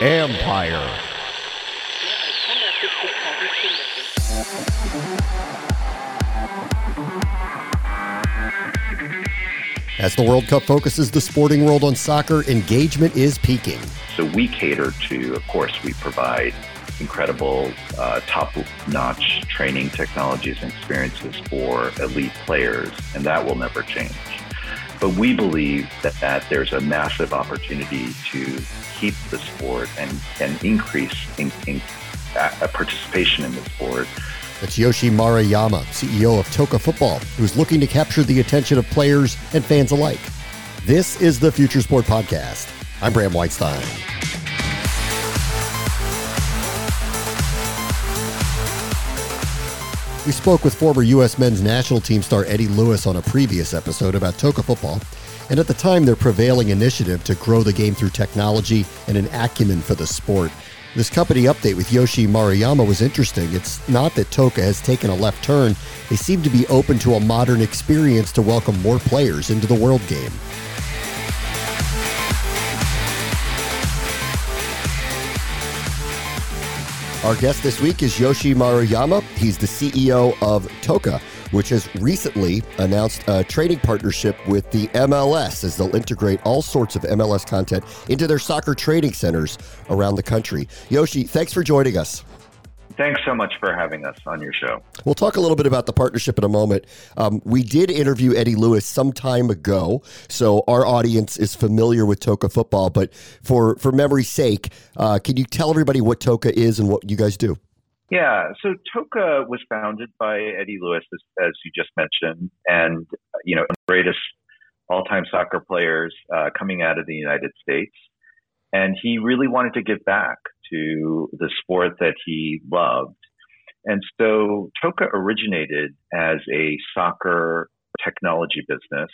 Empire. As the World Cup focuses the sporting world on soccer, engagement is peaking. So we cater to, of course, we provide incredible, uh, top notch training technologies and experiences for elite players, and that will never change. But we believe that, that there's a massive opportunity to keep the sport and, and increase in, in, uh, participation in the sport that's Yoshi Maruyama, CEO of Toca Football, who's looking to capture the attention of players and fans alike. This is the Future Sport Podcast. I'm Bram Weinstein. We spoke with former U.S. men's national team star Eddie Lewis on a previous episode about Toca football, and at the time, their prevailing initiative to grow the game through technology and an acumen for the sport this company update with Yoshi Maruyama was interesting. It's not that Toca has taken a left turn, they seem to be open to a modern experience to welcome more players into the world game. Our guest this week is Yoshi Maruyama. He's the CEO of Toca, which has recently announced a trading partnership with the MLS as they'll integrate all sorts of MLS content into their soccer trading centers around the country. Yoshi, thanks for joining us. Thanks so much for having us on your show. We'll talk a little bit about the partnership in a moment. Um, we did interview Eddie Lewis some time ago, so our audience is familiar with Toca football. But for for memory's sake, uh, can you tell everybody what Toca is and what you guys do? Yeah, so Toca was founded by Eddie Lewis, as, as you just mentioned, and you know, greatest all-time soccer players uh, coming out of the United States, and he really wanted to give back to the sport that he loved, and so Toca originated as a soccer technology business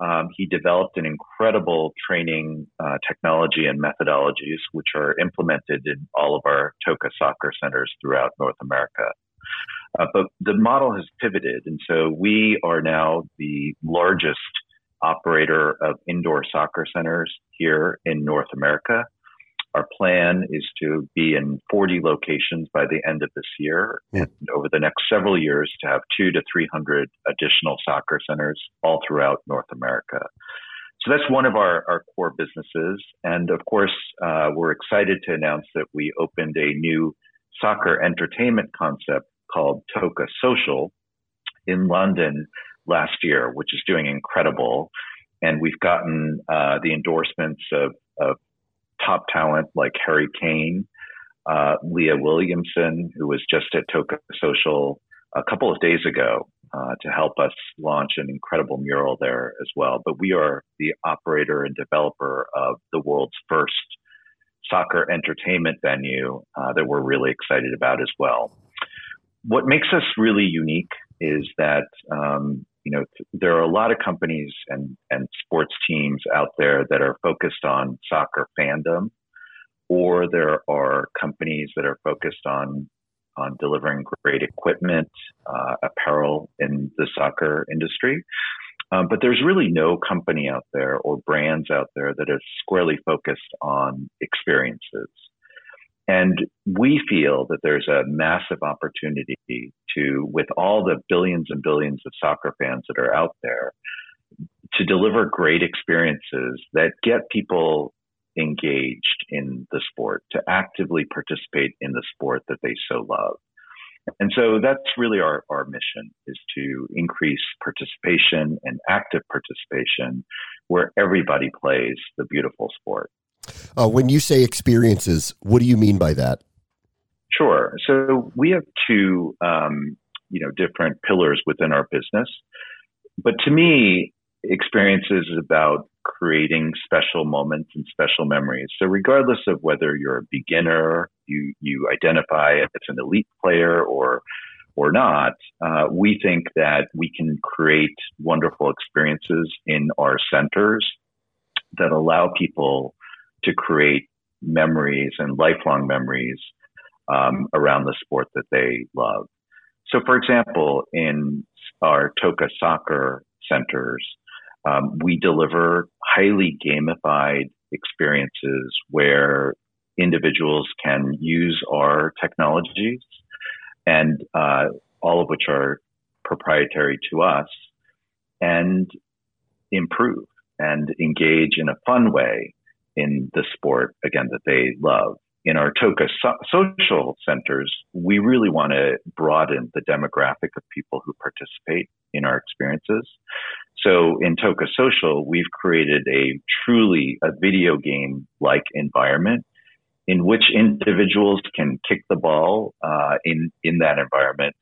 um, he developed an incredible training uh, technology and methodologies, which are implemented in all of our Toca soccer centers throughout North America. Uh, but the model has pivoted, and so we are now the largest operator of indoor soccer centers here in North America. Our plan is to be in 40 locations by the end of this year, yeah. and over the next several years to have two to 300 additional soccer centers all throughout North America. So that's one of our, our core businesses. And of course, uh, we're excited to announce that we opened a new soccer entertainment concept called Toca Social in London last year, which is doing incredible. And we've gotten uh, the endorsements of, of top talent like Harry Kane, uh, Leah Williamson, who was just at Toca Social a couple of days ago uh, to help us launch an incredible mural there as well. But we are the operator and developer of the world's first soccer entertainment venue uh, that we're really excited about as well. What makes us really unique is that um, you know, there are a lot of companies and, and sports teams out there that are focused on soccer fandom, or there are companies that are focused on on delivering great equipment, uh, apparel in the soccer industry. Um, but there's really no company out there or brands out there that is squarely focused on experiences. And we feel that there's a massive opportunity to, with all the billions and billions of soccer fans that are out there, to deliver great experiences that get people engaged in the sport, to actively participate in the sport that they so love. And so that's really our, our mission is to increase participation and active participation where everybody plays the beautiful sport. Uh, when you say experiences, what do you mean by that? Sure. So we have two, um, you know, different pillars within our business. But to me, experiences is about creating special moments and special memories. So regardless of whether you're a beginner, you you identify as an elite player or or not, uh, we think that we can create wonderful experiences in our centers that allow people to create memories and lifelong memories um, around the sport that they love. So, for example, in our Toca soccer centers, um, we deliver highly gamified experiences where individuals can use our technologies and uh, all of which are proprietary to us and improve and engage in a fun way in the sport again that they love in our Toca so- social centers, we really want to broaden the demographic of people who participate in our experiences. So in Toca Social, we've created a truly a video game like environment in which individuals can kick the ball uh, in in that environment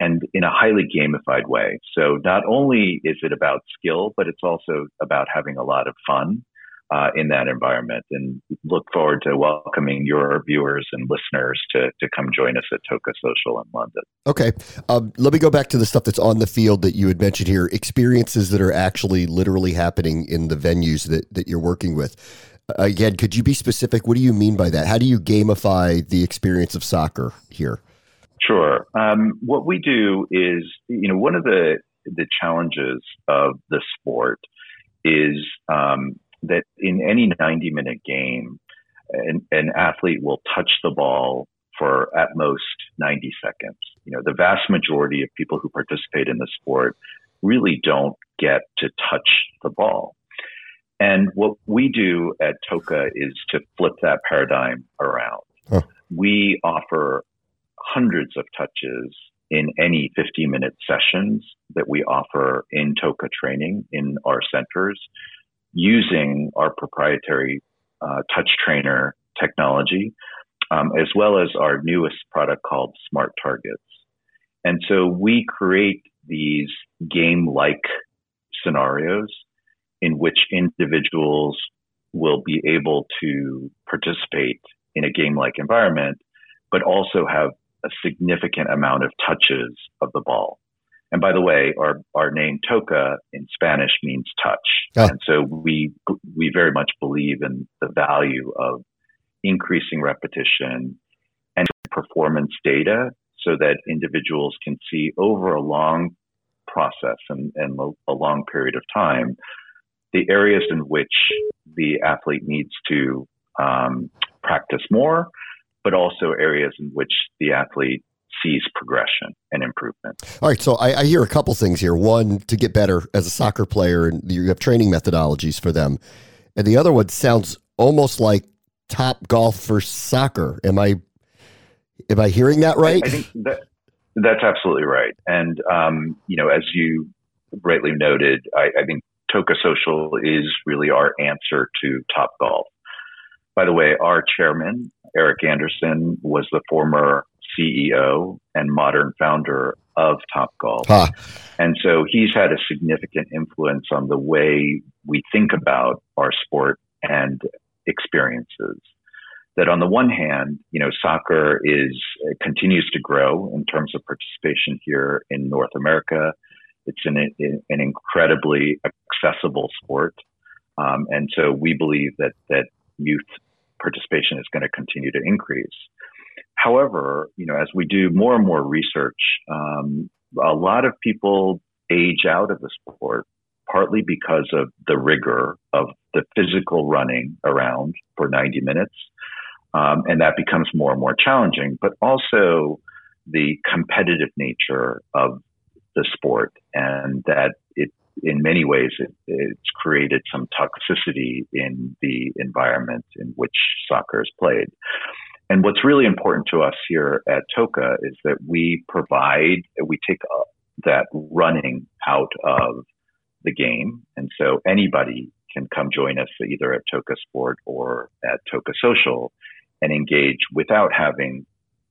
and in a highly gamified way. So not only is it about skill, but it's also about having a lot of fun uh, in that environment and look forward to welcoming your viewers and listeners to, to come join us at Toca Social in London. Okay. Um, let me go back to the stuff that's on the field that you had mentioned here experiences that are actually literally happening in the venues that, that you're working with. Again, could you be specific? What do you mean by that? How do you gamify the experience of soccer here? Sure. Um, what we do is, you know, one of the the challenges of the sport is um, that in any 90 minute game, an, an athlete will touch the ball for at most 90 seconds. You know, the vast majority of people who participate in the sport really don't get to touch the ball. And what we do at Toca is to flip that paradigm around. Huh. We offer hundreds of touches in any 50 minute sessions that we offer in Toca training in our centers using our proprietary uh, touch trainer technology, um, as well as our newest product called Smart Targets. And so we create these game like scenarios in which individuals will be able to participate in a game like environment, but also have a significant amount of touches of the ball. And by the way, our, our name Toca in Spanish means touch. Oh. And so we, we very much believe in the value of increasing repetition and performance data so that individuals can see over a long process and, and a long period of time the areas in which the athlete needs to um, practice more, but also areas in which the athlete sees progression and improvement. All right, so I, I, hear a couple things here. One, to get better as a soccer player, and you have training methodologies for them, and the other one sounds almost like Topgolf for soccer. Am I am I hearing that right? I, I think that that's absolutely right. And um, you know, as you rightly noted, I, I think Toca Social is really our answer to top golf. By the way, our chairman, Erik Anderson, was the former CEO and modern founder of Topgolf. Huh. And so he's had a significant influence on the way we think about our sport and experiences. That on the one hand, you know, soccer is continues to grow in terms of participation here in North America. It's an, an incredibly accessible sport. Um, and so we believe that, that youth participation is going to continue to increase. However, you know, as we do more and more research, um, a lot of people age out of the sport partly because of the rigor of the physical running around for 90 minutes. Um, and that becomes more and more challenging, but also the competitive nature of the sport and that it, in many ways, it, it's created some toxicity in the environment in which soccer is played. And what's really important to us here at Toca is that we provide, we take uh, that running out of the game. And so anybody can come join us either at Toca Sport or at Toca Social and engage without having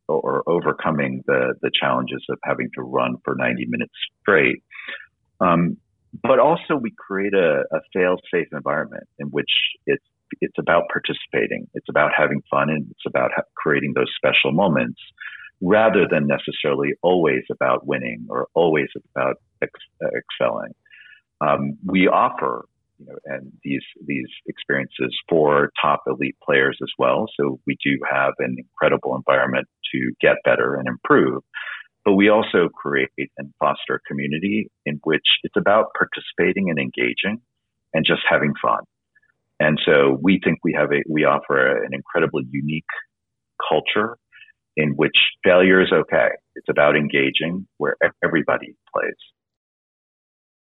or overcoming the, the challenges of having to run for 90 minutes straight. Um, but also we create a, a fail-safe environment in which it's it's about participating, it's about having fun, and it's about ha- creating those special moments, rather than necessarily always about winning or always about ex- excelling. Um, we offer you know, and these these experiences for top elite players as well. So we do have an incredible environment to get better and improve. But we also create and foster a community in which it's about participating and engaging and just having fun. And so we think we have a, we offer an incredibly unique culture in which failure is okay. It's about engaging where everybody plays.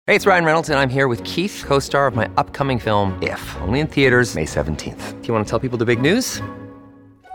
Hey, it's Ryan Reynolds, and I'm here with Keith, co star of my upcoming film, If, only in theaters, May 17th. Do you want to tell people the big news?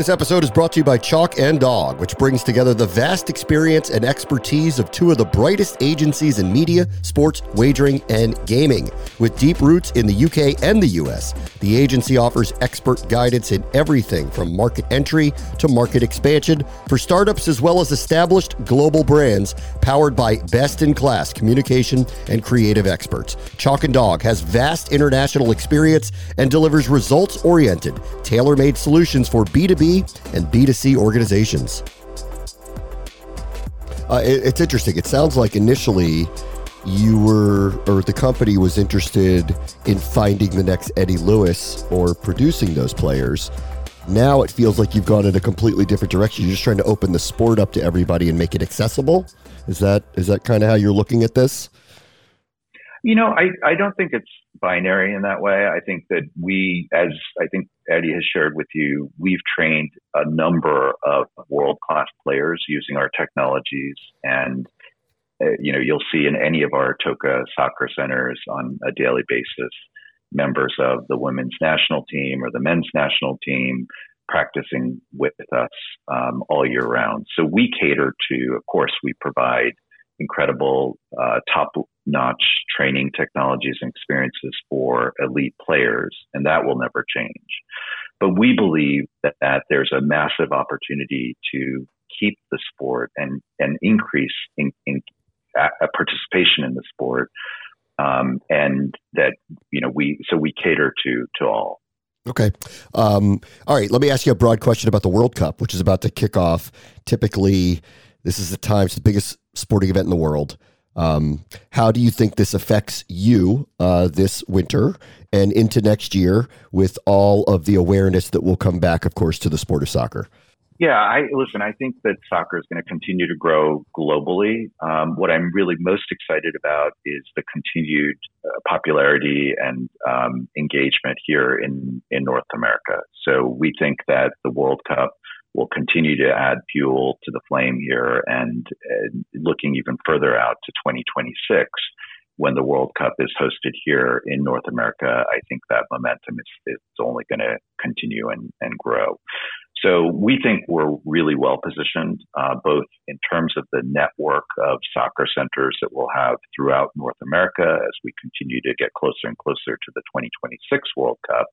This episode is brought to you by Chalk and Dog, which brings together the vast experience and expertise of two of the brightest agencies in media, sports, wagering, and gaming. With deep roots in the UK and the US, the agency offers expert guidance in everything from market entry to market expansion for startups as well as established global brands powered by best in class communication and creative experts. Chalk and Dog has vast international experience and delivers results oriented, tailor made solutions for B2B and B2C organizations. Uh, it, it's interesting. It sounds like initially you were, or the company was interested in finding the next Eddie Lewis or producing those players. Now it feels like you've gone in a completely different direction. You're just trying to open the sport up to everybody and make it accessible. Is that is that kind of how you're looking at this? You know, I, I don't think it's binary in that way. I think that we, as I think Eddie has shared with you, we've trained a number of world class players using our technologies. And, uh, you know, you'll see in any of our Toca soccer centers on a daily basis members of the women's national team or the men's national team practicing with us um, all year round. So we cater to, of course, we provide incredible uh, top notch training technologies and experiences for elite players, and that will never change. But we believe that, that there's a massive opportunity to keep the sport and, and increase in, in uh, participation in the sport. Um, and that, you know, we, so we cater to, to all. Okay. Um, all right. Let me ask you a broad question about the World Cup, which is about to kick off. Typically, this is the time, it's the biggest sporting event in the world. Um, how do you think this affects you uh, this winter and into next year with all of the awareness that will come back, of course, to the sport of soccer? Yeah, I listen. I think that soccer is going to continue to grow globally. Um, what I'm really most excited about is the continued uh, popularity and um, engagement here in in North America. So we think that the World Cup will continue to add fuel to the flame here and, and looking even further out to 2026 when the World Cup is hosted here in North America, I think that momentum is, is only going to continue and, and grow. So we think we're really well positioned, uh, both in terms of the network of soccer centers that we'll have throughout North America as we continue to get closer and closer to the 2026 World Cup.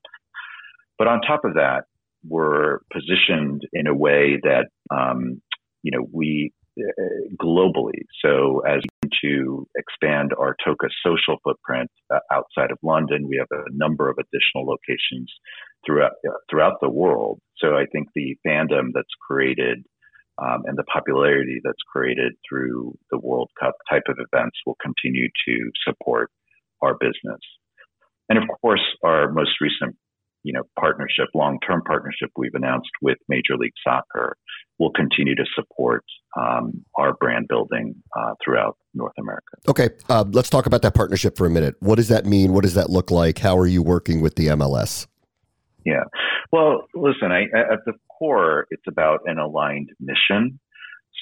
But on top of that, were positioned in a way that um, you know we uh, globally. So as to expand our Toca social footprint uh, outside of London, we have a number of additional locations throughout uh, throughout the world. So I think the fandom that's created. Um, and the popularity that's created through the World Cup type of events will continue to support our business. And of course, our most recent you know, partnership, long-term partnership we've announced with Major League Soccer will continue to support um, our brand building uh, throughout North America. Okay, uh, let's talk about that partnership for a minute. What does that mean? What does that look like? How are you working with the MLS? Yeah, well, listen, I, at the core, it's about an aligned mission.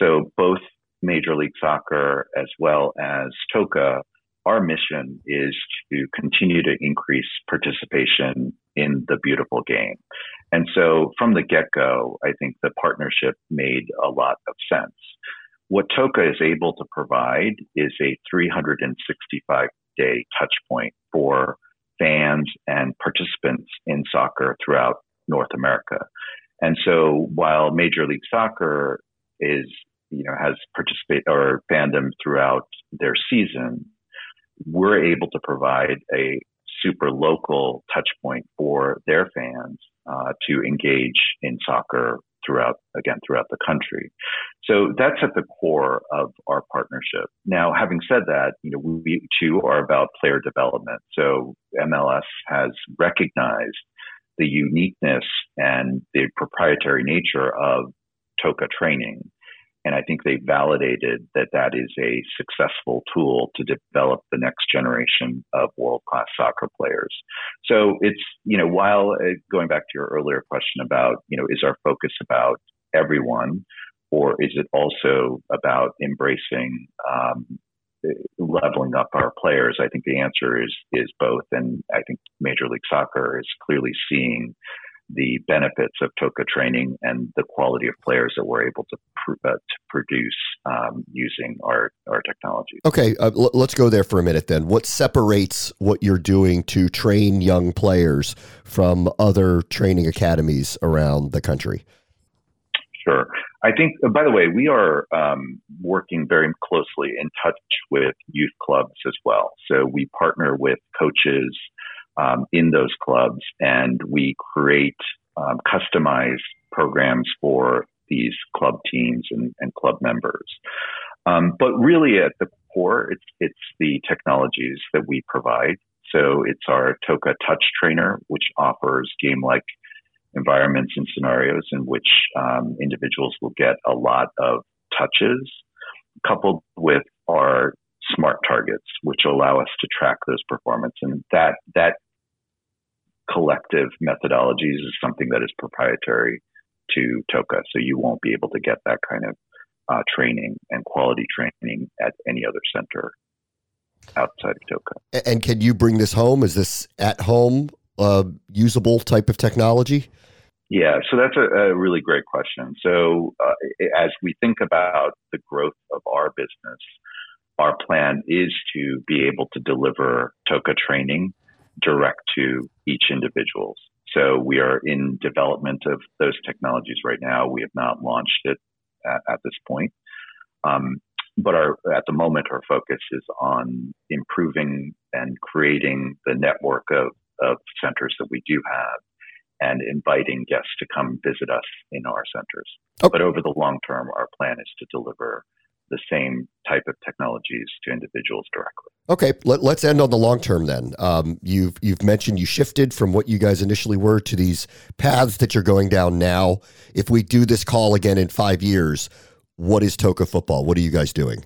So both Major League Soccer as well as Toca our mission is to continue to increase participation in the beautiful game. And so from the get go, I think the partnership made a lot of sense. What Toca is able to provide is a 365 day touch point for fans and participants in soccer throughout North America. And so while Major League Soccer is, you know, has participate or fandom throughout their season, we're able to provide a super local touch point for their fans uh, to engage in soccer throughout again throughout the country. So that's at the core of our partnership. Now, having said that, you know we too are about player development. So MLS has recognized the uniqueness and the proprietary nature of Toca training and I think they validated that that is a successful tool to develop the next generation of world class soccer players. So it's, you know, while uh, going back to your earlier question about, you know, is our focus about everyone or is it also about embracing, um, leveling up our players? I think the answer is, is both. And I think Major League Soccer is clearly seeing the benefits of Toca training and the quality of players that we're able to, pr- uh, to produce um, using our, our technology. Okay, uh, l- let's go there for a minute then. What separates what you're doing to train young players from other training academies around the country? Sure. I think, uh, by the way, we are um, working very closely in touch with youth clubs as well. So we partner with coaches um, in those clubs, and we create um, customized programs for these club teams and, and club members. Um, but really, at the core, it's it's the technologies that we provide. So it's our Toca Touch Trainer, which offers game-like environments and scenarios in which um, individuals will get a lot of touches, coupled with our smart targets, which allow us to track those performance. And that that collective methodologies is something that is proprietary to Toca. So you won't be able to get that kind of uh, training and quality training at any other center outside of Toca. And can you bring this home? Is this at home uh, usable type of technology? Yeah, so that's a, a really great question. So uh, as we think about the growth of our business, our plan is to be able to deliver Toca training direct to each individuals. So we are in development of those technologies right now. We have not launched it at, at this point. Um, but our, at the moment, our focus is on improving and creating the network of, of centers that we do have and inviting guests to come visit us in our centers. Okay. But over the long term, our plan is to deliver the same type of technologies to individuals directly. Okay, let, us end on the long term then. Um, you've you've mentioned you shifted from what you guys initially were to these paths that you're going down now. If we do this call again in five years, what is Toca football? What are you guys doing?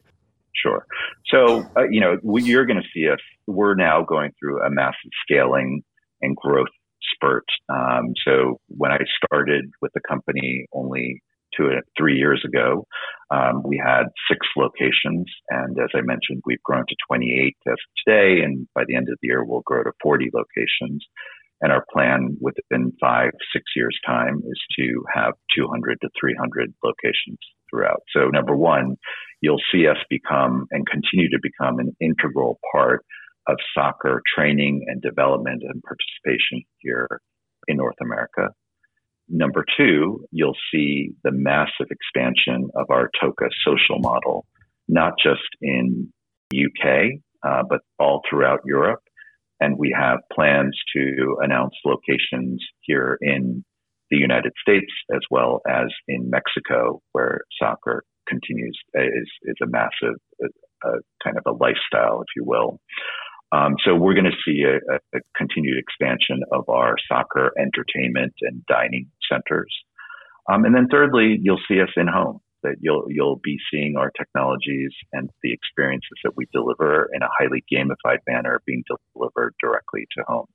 Sure. So uh, you know you're going to see us. We're now going through a massive scaling and growth spurt. Um, so when I started with the company only two three years ago, um, we had six locations, and as I mentioned, we've grown to 28 as of today, and by the end of the year, we'll grow to 40 locations. And our plan within five, six years' time is to have 200 to 300 locations throughout. So, number one, you'll see us become and continue to become an integral part of soccer training and development and participation here in North America. Number two, you'll see the massive expansion of our Toca social model, not just in UK, uh, but all throughout Europe. And we have plans to announce locations here in the United States as well as in Mexico, where soccer continues is is a massive uh, kind of a lifestyle, if you will. Um, so we're going to see a, a, continued expansion of our soccer entertainment and dining centers. Um, and then thirdly, you'll see us in home. That you'll you'll be seeing our technologies and the experiences that we deliver in a highly gamified manner being delivered directly to homes.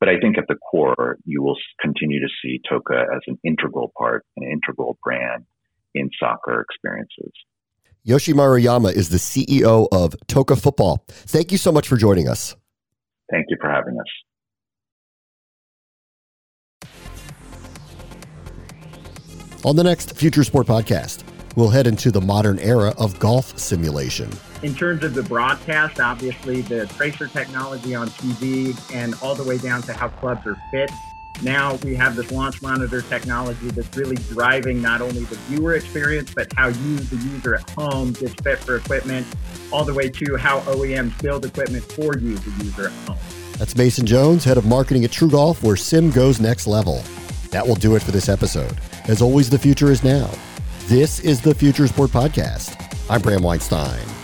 But I think at the core, you will continue to see Toca as an integral part, an integral brand in soccer experiences. Yoshi Maruyama is the CEO of Toca Football. Thank you so much for joining us. Thank you for having us. On the next Future Sport podcast, we'll head into the modern era of golf simulation. In terms of the broadcast, obviously the tracer technology on TV and all the way down to how clubs are fit. Now we have this launch monitor technology that's really driving not only the viewer experience, but how you, the user at home, gets fit for equipment, all the way to how OEMs build equipment for you, the user at home. That's Mason Jones, head of marketing at TruGolf, where sim goes next level. That will do it for this episode. As always, the future is now. This is the Future Sport Podcast. I'm Bram Weinstein.